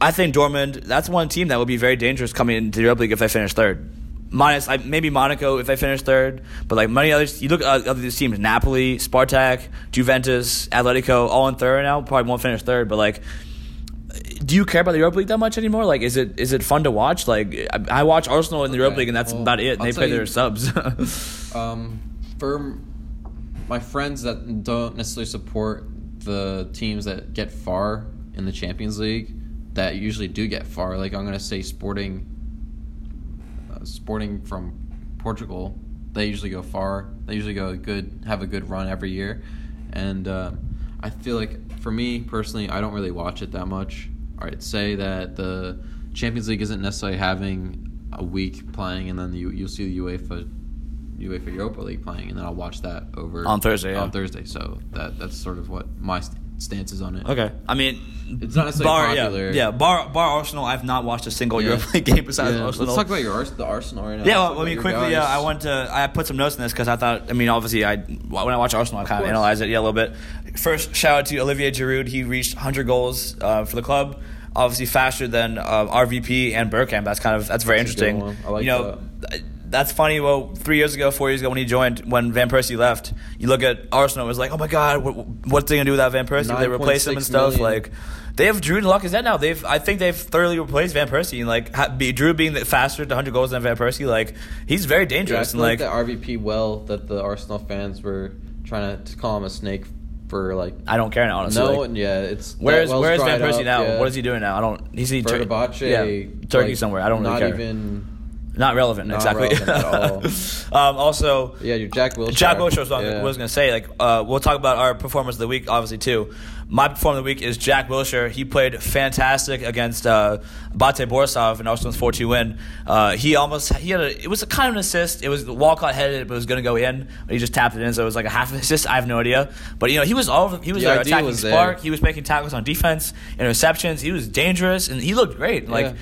I think Dortmund that's one team that would be very dangerous coming into the Europa League if they finish third. Minus like, maybe Monaco if they finish third, but like many others, you look at other teams: Napoli, Spartak, Juventus, Atletico, all in third now. Probably won't finish third, but like do you care about the Europa League that much anymore? Like, is it is it fun to watch? Like, I, I watch Arsenal in the Europa League, and that's well, about it. I'll They pay you- their subs. Um, for my friends that don't necessarily support the teams that get far in the Champions League, that usually do get far. Like I'm gonna say, Sporting, Sporting from Portugal, they usually go far. They usually go a good, have a good run every year, and um, I feel like for me personally, I don't really watch it that much. All right, say that the Champions League isn't necessarily having a week playing, and then you you'll see the UEFA UEFA Europa League playing, and then I'll watch that over On Thursday, yeah. On Thursday, so that that's sort of what my st- stance is on it. okay, I mean, It's not necessarily bar, popular. Yeah, yeah, bar bar Arsenal. I've not watched a single Yeah. Europa League game besides Yeah, Arsenal. Let's talk about your Ars- the Arsenal right now. Yeah, Let's well, I mean, quickly, yeah, I want to. I put some notes in this because I thought. I mean, obviously, I when I watch Arsenal, I kind of, course. analyze it, yeah, a little bit. First, shout out to Olivier Giroud. He reached 100 goals uh, for the club. Obviously, faster than uh, RVP and Bergkamp. That's kind of that's very That's a good interesting. one. I like you know, th- that's funny. Well, three years ago, four years ago, when he joined, when Van Persie left, you look at Arsenal. It was like, oh my god, what, what's they gonna do without Van Persie? They replace him and stuff. million. Like, they have Giroud and Lacazette now. They've, I think they've thoroughly replaced Van Persie. And like, ha, be, Giroud being the faster to 100 goals than Van Persie, like, he's very Yeah, I dangerous. feel and like, like, the RVP well that the Arsenal fans were trying to call him a snake for like. I don't care now, honestly. no, Like, yeah, it's where's where's Van Persie up, now? yeah. What is he doing now? I don't. He's he Tur- yeah, Turkey like, somewhere. I don't not really care. even. Not relevant, not exactly. relevant at all. um, also, Yeah, you're Jack Wilshere. Jack Wilshere was Yeah. Was going to say. Like, uh, we'll talk about our performance of the week, obviously too. My performance of the week is Jack Wilshere. He played fantastic against uh, Bate Borisov in Arsenal's 4-2 win. Uh, he almost he had a it was a kind of an assist. It was Walcott headed, it, but it was going to go in. But he just tapped it in, so it was like a half assist. I have no idea, but you know he was all over, he was The attacking was there. spark. He was making tackles on defense, interceptions. He was dangerous, and he looked great. Like Yeah.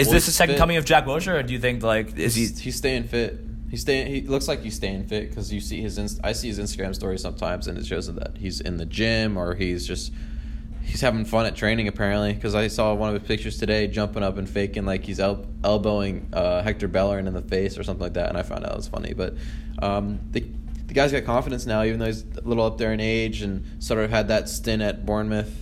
Is this the second fit. coming of Jack Wilshere, or do you think like is he? He's, staying fit. He's staying. He looks like he's staying fit because you see his. Inst- I see his Instagram story sometimes, and it shows that he's in the gym or he's just he's having fun at training apparently. Because I saw one of his pictures today, jumping up and faking like he's el- elbowing uh, Hector Bellerin in the face or something like that, and I found out it was funny. But um, the the guy's got confidence now, even though he's a little up there in age and sort of had that stint at Bournemouth.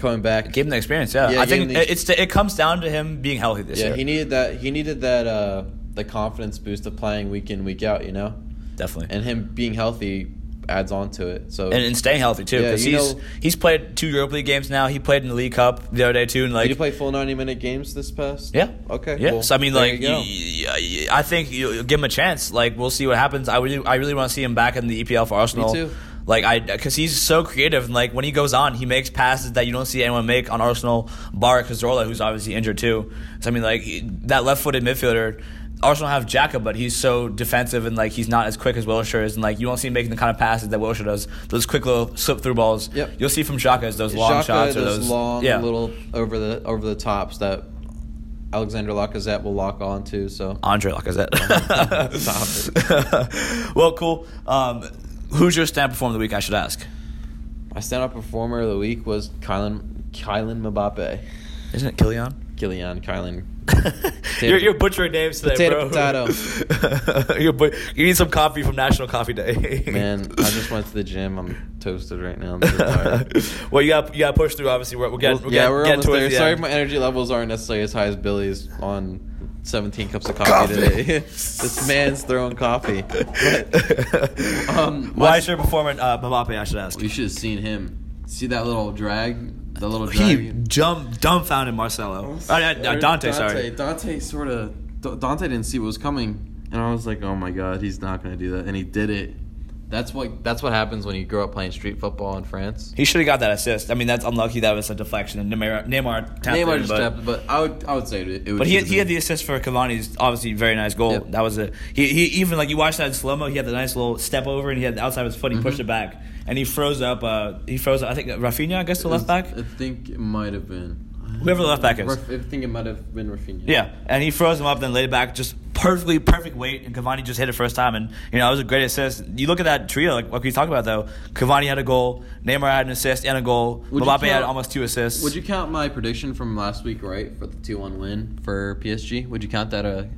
Coming back, Gave him the experience, yeah. Yeah, I think the- it's it comes down to him being healthy this yeah, year. Yeah, he needed that. He needed that. Uh, the confidence boost of playing week in week out. You know. definitely. and him being healthy adds on to it. So and, and staying healthy too, Yeah, because you he's know- he's played two Europa League games now. He played in the League Cup the other day too, and like did you play full ninety minute games this past? Yeah. Okay. Yeah. well, so I mean, there like, you go. y- y- I think you give him a chance. Like, we'll see what happens. I really, I really want to see him back in the EPL for Arsenal. too. Like, I because he's so creative, and like when he goes on, he makes passes that you don't see anyone make on Arsenal. Bar Cazorla, who's obviously injured too. So I mean, like that left-footed midfielder. Arsenal have Xhaka, but he's so defensive and like he's not as quick as Wilshere is, and like you don't see him making the kind of passes that Wilshere does. Those quick little slip through balls. Yep. You'll see from Xhaka is those long Xhaka, shots or those, those long yeah. little over the over the tops that Alexander Lacazette will lock on to. So Andre Lacazette. Well, cool. Um, who's your stand performer of the week? I should ask. my stand-up performer of the week was Kylan Kylan Mbappe, Isn't it Killian? Kylian Kylan. you're, you're butchering names today, Potato, bro. potato. you're but- you need some coffee from National Coffee Day. Man, I just went to the gym. I'm toasted right now. I'm so tired. well, you got you got to push through. Obviously, we're, we're getting Well, we're yeah, getting, we're getting almost there. the Sorry, end. my energy levels aren't necessarily as high as Billy's on 17 cups of coffee, Coffee. today. this man's throwing coffee. But, um, Why my- is your performer uh, Mbappe? I should ask. You should have seen him. See that little drag? The little He drag. jump dumbfounded Marcelo. Uh, uh, Dante, sorry. Dante sort of. Dante didn't see what was coming, and I was like, "Oh my god, he's not going to do that," and he did it. That's what that's what happens when you grow up playing street football in France. He should have got that assist. I mean, that's unlucky. That was a deflection, and Neymar, Neymar tapped Neymar in, just but, tapped, but I would I would say it. it would But he had, he had the assist for Cavani's obviously very nice goal. Yep. That was a he, he even like you watched that in slow mo. He had the nice little step over and he had the outside of his foot. He pushed Mhm. it back and he froze up. Uh, he froze. up, I think Rafinha, I guess the left back. I think it might have been Whoever the left back is. I think it might have been Rafinha. Yeah, and he froze him up, then laid it back, just perfectly perfect weight, and Cavani just hit it first time, and you know it was a great assist. You look at that trio, like what we talked about though. Cavani had a goal, Neymar had an assist and a goal. Would Mbappe had count- almost two assists. Would you count my prediction from last week right for the two one win for PSG? Would you count that a?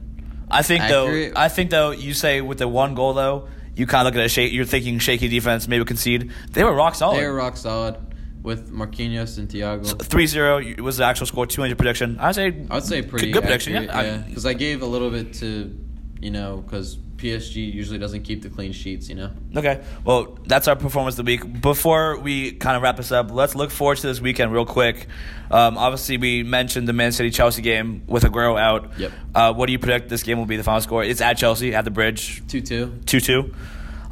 I think accurate? though. I think though. You say with the one goal though, you kind of look at a shake. You're thinking shaky defense, maybe concede. They were rock solid. They were rock solid with Marquinhos and Thiago. 3-0 was the actual score. 200 prediction. I'd say. I would say pretty good prediction. Yeah. I- yeah, because I gave a little bit to, you know, because PSG usually doesn't keep the clean sheets, you know. Okay. Well, that's our performance of the week. Before we kind of wrap this up, let's look forward to this weekend real quick. Um, obviously, we mentioned the Man City Chelsea game with Aguero out. Yep. Uh, what do you predict this game will be the final score? It's at Chelsea at the Bridge, Two two. 2 2.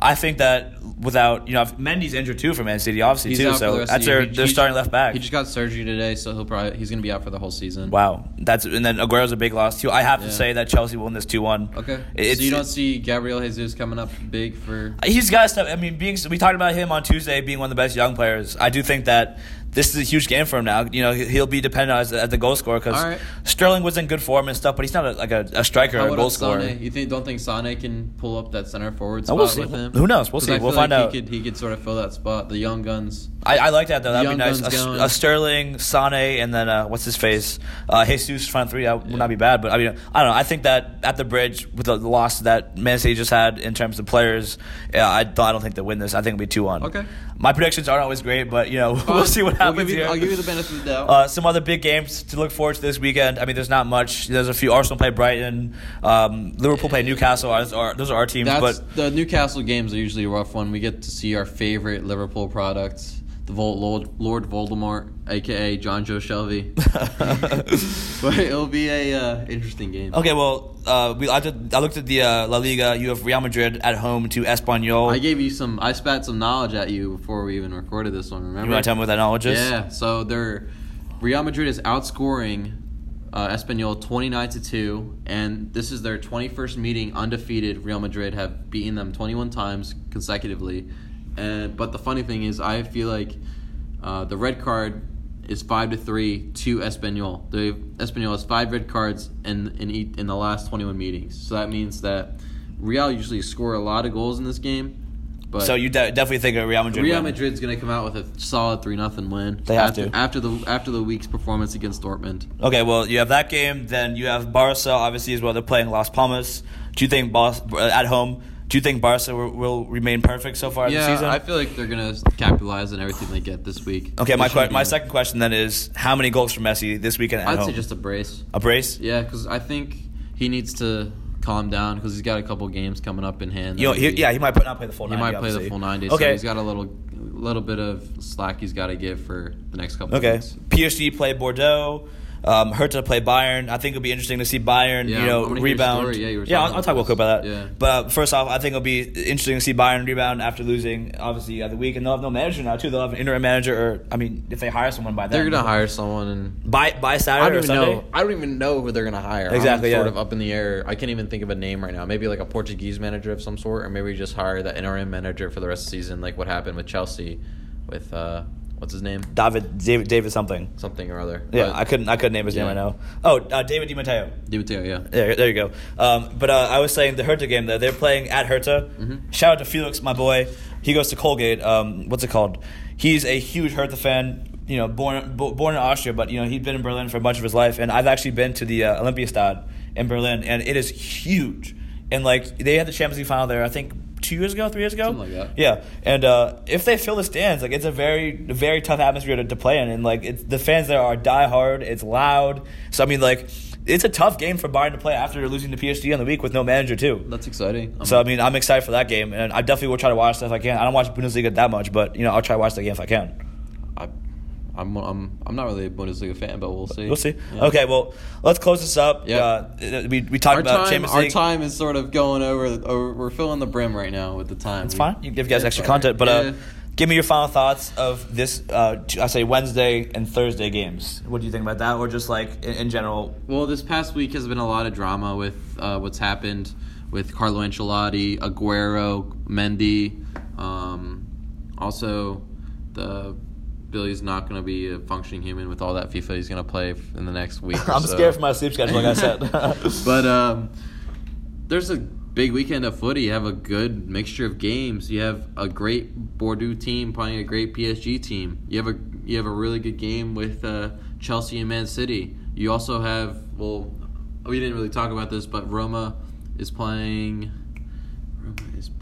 I think that without, you know, if Mendy's injured too for Man City, obviously, He's too. So the that's of the year. their, He- their he- starting left back. He just got surgery today, so he'll probably he's gonna be out for the whole season. Wow. That's And then Aguero's a big loss, too. I have to say that Chelsea won this 2 1. Okay. It's, so you don't see Gabriel Jesus coming up big for. He's got stuff. I mean, being we talked about him on Tuesday being one of the best young players. I do think that this is a huge game for him now. You know, he'll be dependent on as, as the goal scorer because right. Sterling was in good form and stuff, but he's not a, like a, a striker How or a goal scorer. Sane? You think don't think Sane can pull up that center forward Oh, spot we'll see. with him? Who knows? We'll see. We'll feel find like out. He could he could sort of fill that spot. The young guns. I, I like that though. That'd be nice. A, a Sterling, Sane, and then uh, what's his face, uh, Jesus front three. That would not be bad. But I mean, I don't know. I think that at the bridge with the, loss that Man City just had in terms of players, yeah, I, don't- I don't think they win this. I think it'll be two one. Okay. My predictions aren't always great, but you know we'll see what happens We'll you, here. I'll give you the benefit of the doubt. Uh, some other big games to look forward to this weekend. I mean, there's not much. There's a few. Arsenal play Brighton. Um, Liverpool play Newcastle. Ours are- those are our teams. That's but the Newcastle games are usually a rough one. We get to see our favorite Liverpool products, the Vol- Lord, Lord Voldemort, aka Jonjo Shelvey. but it'll be a uh, interesting game. okay, well, uh, we I, did, I looked at the uh, La Liga. You have Real Madrid at home to Espanyol. I gave you some. I spat some knowledge at you before we even recorded this one. Remember? you want to tell me what that knowledge is? Yeah. So they're Real Madrid is outscoring uh, Espanyol twenty nine to two, and this is their twenty first meeting undefeated. Real Madrid have beaten them twenty one times consecutively, and but the funny thing is, I feel like uh, the red card is five to three to Espanyol. The Espanyol has five red cards in in each, in the last twenty one meetings. So that means that Real usually score a lot of goals in this game. But So you de- definitely think of Real Madrid? Real win. Madrid's gonna come out with a solid three nothing win. They have after, to. after the after the week's performance against Dortmund. Okay, well, you have that game. Then you have Barca, obviously, as well. They're playing Las Palmas. Do you think Bar- uh, at home? Do you think Barca will, will remain perfect so far Yeah, this season? I feel like they're gonna capitalize on everything they get this week. okay, my que- my second question then is how many goals for Messi this weekend at I'd home? say just a brace. a brace. Yeah, because I think he needs to calm down because he's got a couple games coming up in hand. You know, he, yeah, he might put, not play the full. he 90, might play obviously. the full ninety. So Okay, he's got a little little bit of slack he's got to give for the next couple. Of games. Okay. weeks. PSG play Bordeaux. Um, Hertha play Bayern. I think it'll be interesting to see Bayern, Yeah, you know, I wanna hear your rebound. Yeah, yeah, I'll, I'll talk about real quick about that. Yeah. But uh, first off, I think it'll be interesting to see Bayern rebound after losing, obviously, uh, the week, and they'll have no manager now too. They'll have an interim manager, or I mean, if they hire someone by then, They're gonna hire someone, and by by I Saturday don't or even Sunday. know. I don't even know who they're gonna hire. Exactly, I'm sort yeah. of up in the air. I can't even think of a name right now. Maybe like a Portuguese manager of some sort, or maybe just hire the interim manager for the rest of the season, like what happened with Chelsea, with uh, what's his name, David David, David something. something or other. Yeah, But- I couldn't I couldn't name his name Yeah. right now. Oh, uh, David Di Matteo. Di Matteo, yeah. There, there you go. Um, but uh, I was saying the Hertha game though. They're playing at Hertha. Mhm. Shout out to Felix, my boy. He goes to Colgate. Um, what's it called? He's a huge Hertha fan. You know, born bo- born in Austria, but you know he'd been in Berlin for much of his life. And I've actually been to the uh, Olympiastad in Berlin, and it is huge. And like they had the Champions League final there, I think two years ago, three years ago. Something like that. Yeah, and uh, if they fill the stands, like it's a very, very tough atmosphere to, to play in, and like it's, the fans there are die hard. It's loud. So I mean, like it's a tough game for Bayern to play after losing to PSG on the week with no manager too. That's exciting. Um, So I mean, I'm excited for that game, and I definitely will try to watch that if I can. I don't watch Bundesliga that much, but you know, I'll try to watch the game if I can. I, I'm, I'm, I'm not really a Bundesliga fan, but we'll see. We'll see. Yeah. Okay, well, let's close this up. Yeah. Uh, we we talked Our about time, Champions our time is sort of going over, over. We're filling the brim right now with the time. It's We- fine. You give you guys extra content, but uh, give me your final thoughts of this. Uh, I say Wednesday and Thursday games. What do you think about that, or just like in, in general? Well, this past week has been a lot of drama with uh, what's happened with Carlo Ancelotti, Aguero, Mendy. Um, also, the Billy's not going to be a functioning human with all that FIFA he's going to play in the next week. I'm so. scared for my sleep schedule, like I said. but um, there's a big weekend of footy. You have a good mixture of games. You have a great Bordeaux team playing a great PSG team. You have a you have a really good game with uh, Chelsea and Man City. You also have well, we didn't really talk about this, but Roma is playing.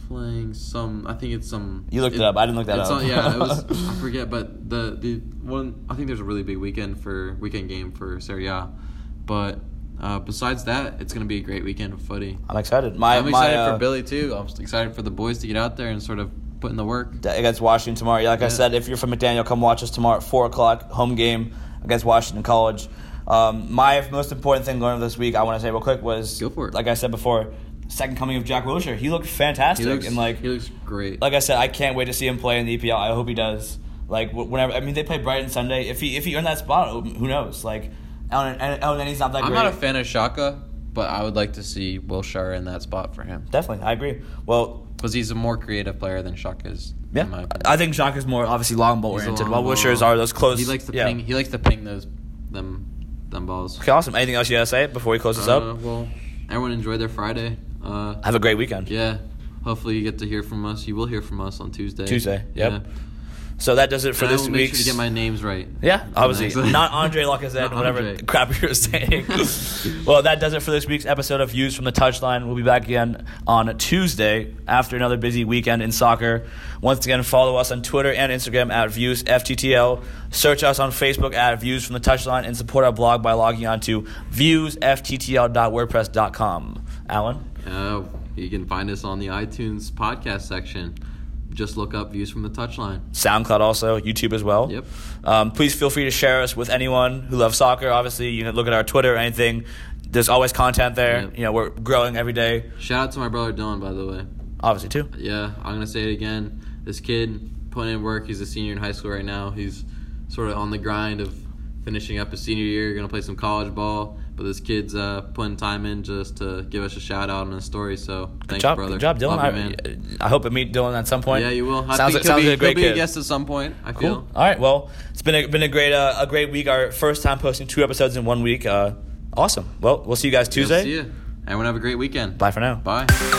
Playing some. I think it's some. You looked it up. I didn't look that up. yeah, it was. I forget, but the the one. I think there's a really big weekend for weekend game for Serie A, but uh, besides that, it's gonna be a great weekend of footy. I'm excited. My, I'm excited my, uh, for Billy too. I'm excited for the boys to get out there and sort of put in the work. against Washington tomorrow. Yeah, like I said, if you're from McDaniel, come watch us tomorrow at four o'clock home game against Washington College. Um, my most important thing learned this week, I want to say real quick, was Go for it. Like I said before, second coming of Jack Wilshere. He looked fantastic, He looks and like he looks great. like I said, I can't wait to see him play in the EPL. I hope he does. Like whenever, I mean, they play Brighton Sunday. If he if he earned that spot, who knows? Like, Ellen, Ellen, he's not that I'm great. not a fan of Xhaka, but I would like to see Wilshere in that spot for him Definitely, I agree. Well, because he's a more creative player than Xhaka is. yeah. I think Xhaka is more obviously long ball oriented, while ball. Wilshere's are those close. He likes to yeah. ping. He likes to ping those them them balls. Okay, awesome. Anything else you gotta say before we close this Uh, up? well, everyone enjoy their Friday. Uh, Have a great weekend. yeah. Hopefully you get to hear from us. You will hear from us on Tuesday. Tuesday, yep. Yeah. So that does it for And this week. make sure to get my names right. yeah, obviously not Andre Lacazette, Not whatever Andre. crap you were saying. well, that does it for this week's episode of Views from the Touchline. We'll be back again on Tuesday after another busy weekend in soccer. Once again, follow us on Twitter and Instagram at Views FTTL. Search us on Facebook at Views from the Touchline and support our blog by logging on to viewsfttl.wordpress.com. Alan. Uh, you can find us on the iTunes podcast section. Just look up Views from the Touchline. SoundCloud also, YouTube as well. Yep. Um, please feel free to share us with anyone who loves soccer. Obviously, you can look at our Twitter or anything. There's always content there. Yep. You know, we're growing every day. Shout out to my brother Dylan, by the way. Obviously, too. Yeah, I'm gonna say it again. This kid putting in work. He's a senior in high school right now. He's sort of on the grind of finishing up his senior year. Gonna play some college ball. But this kid's uh, putting time in just to give us a shout out on his story. So Good job, brother. good job, Dylan. Love you, man. I, I hope I meet Dylan at some point. yeah, you will. I sounds think like, sounds he'll, like a be, great he'll be kid. a guest at some point. I Cool. feel. All right. Well, it's been a, been a great uh, a great week. Our first time posting two episodes in one week. Uh, awesome. Well, we'll see you guys Tuesday. See you. Everyone have a great weekend. Bye for now. Bye.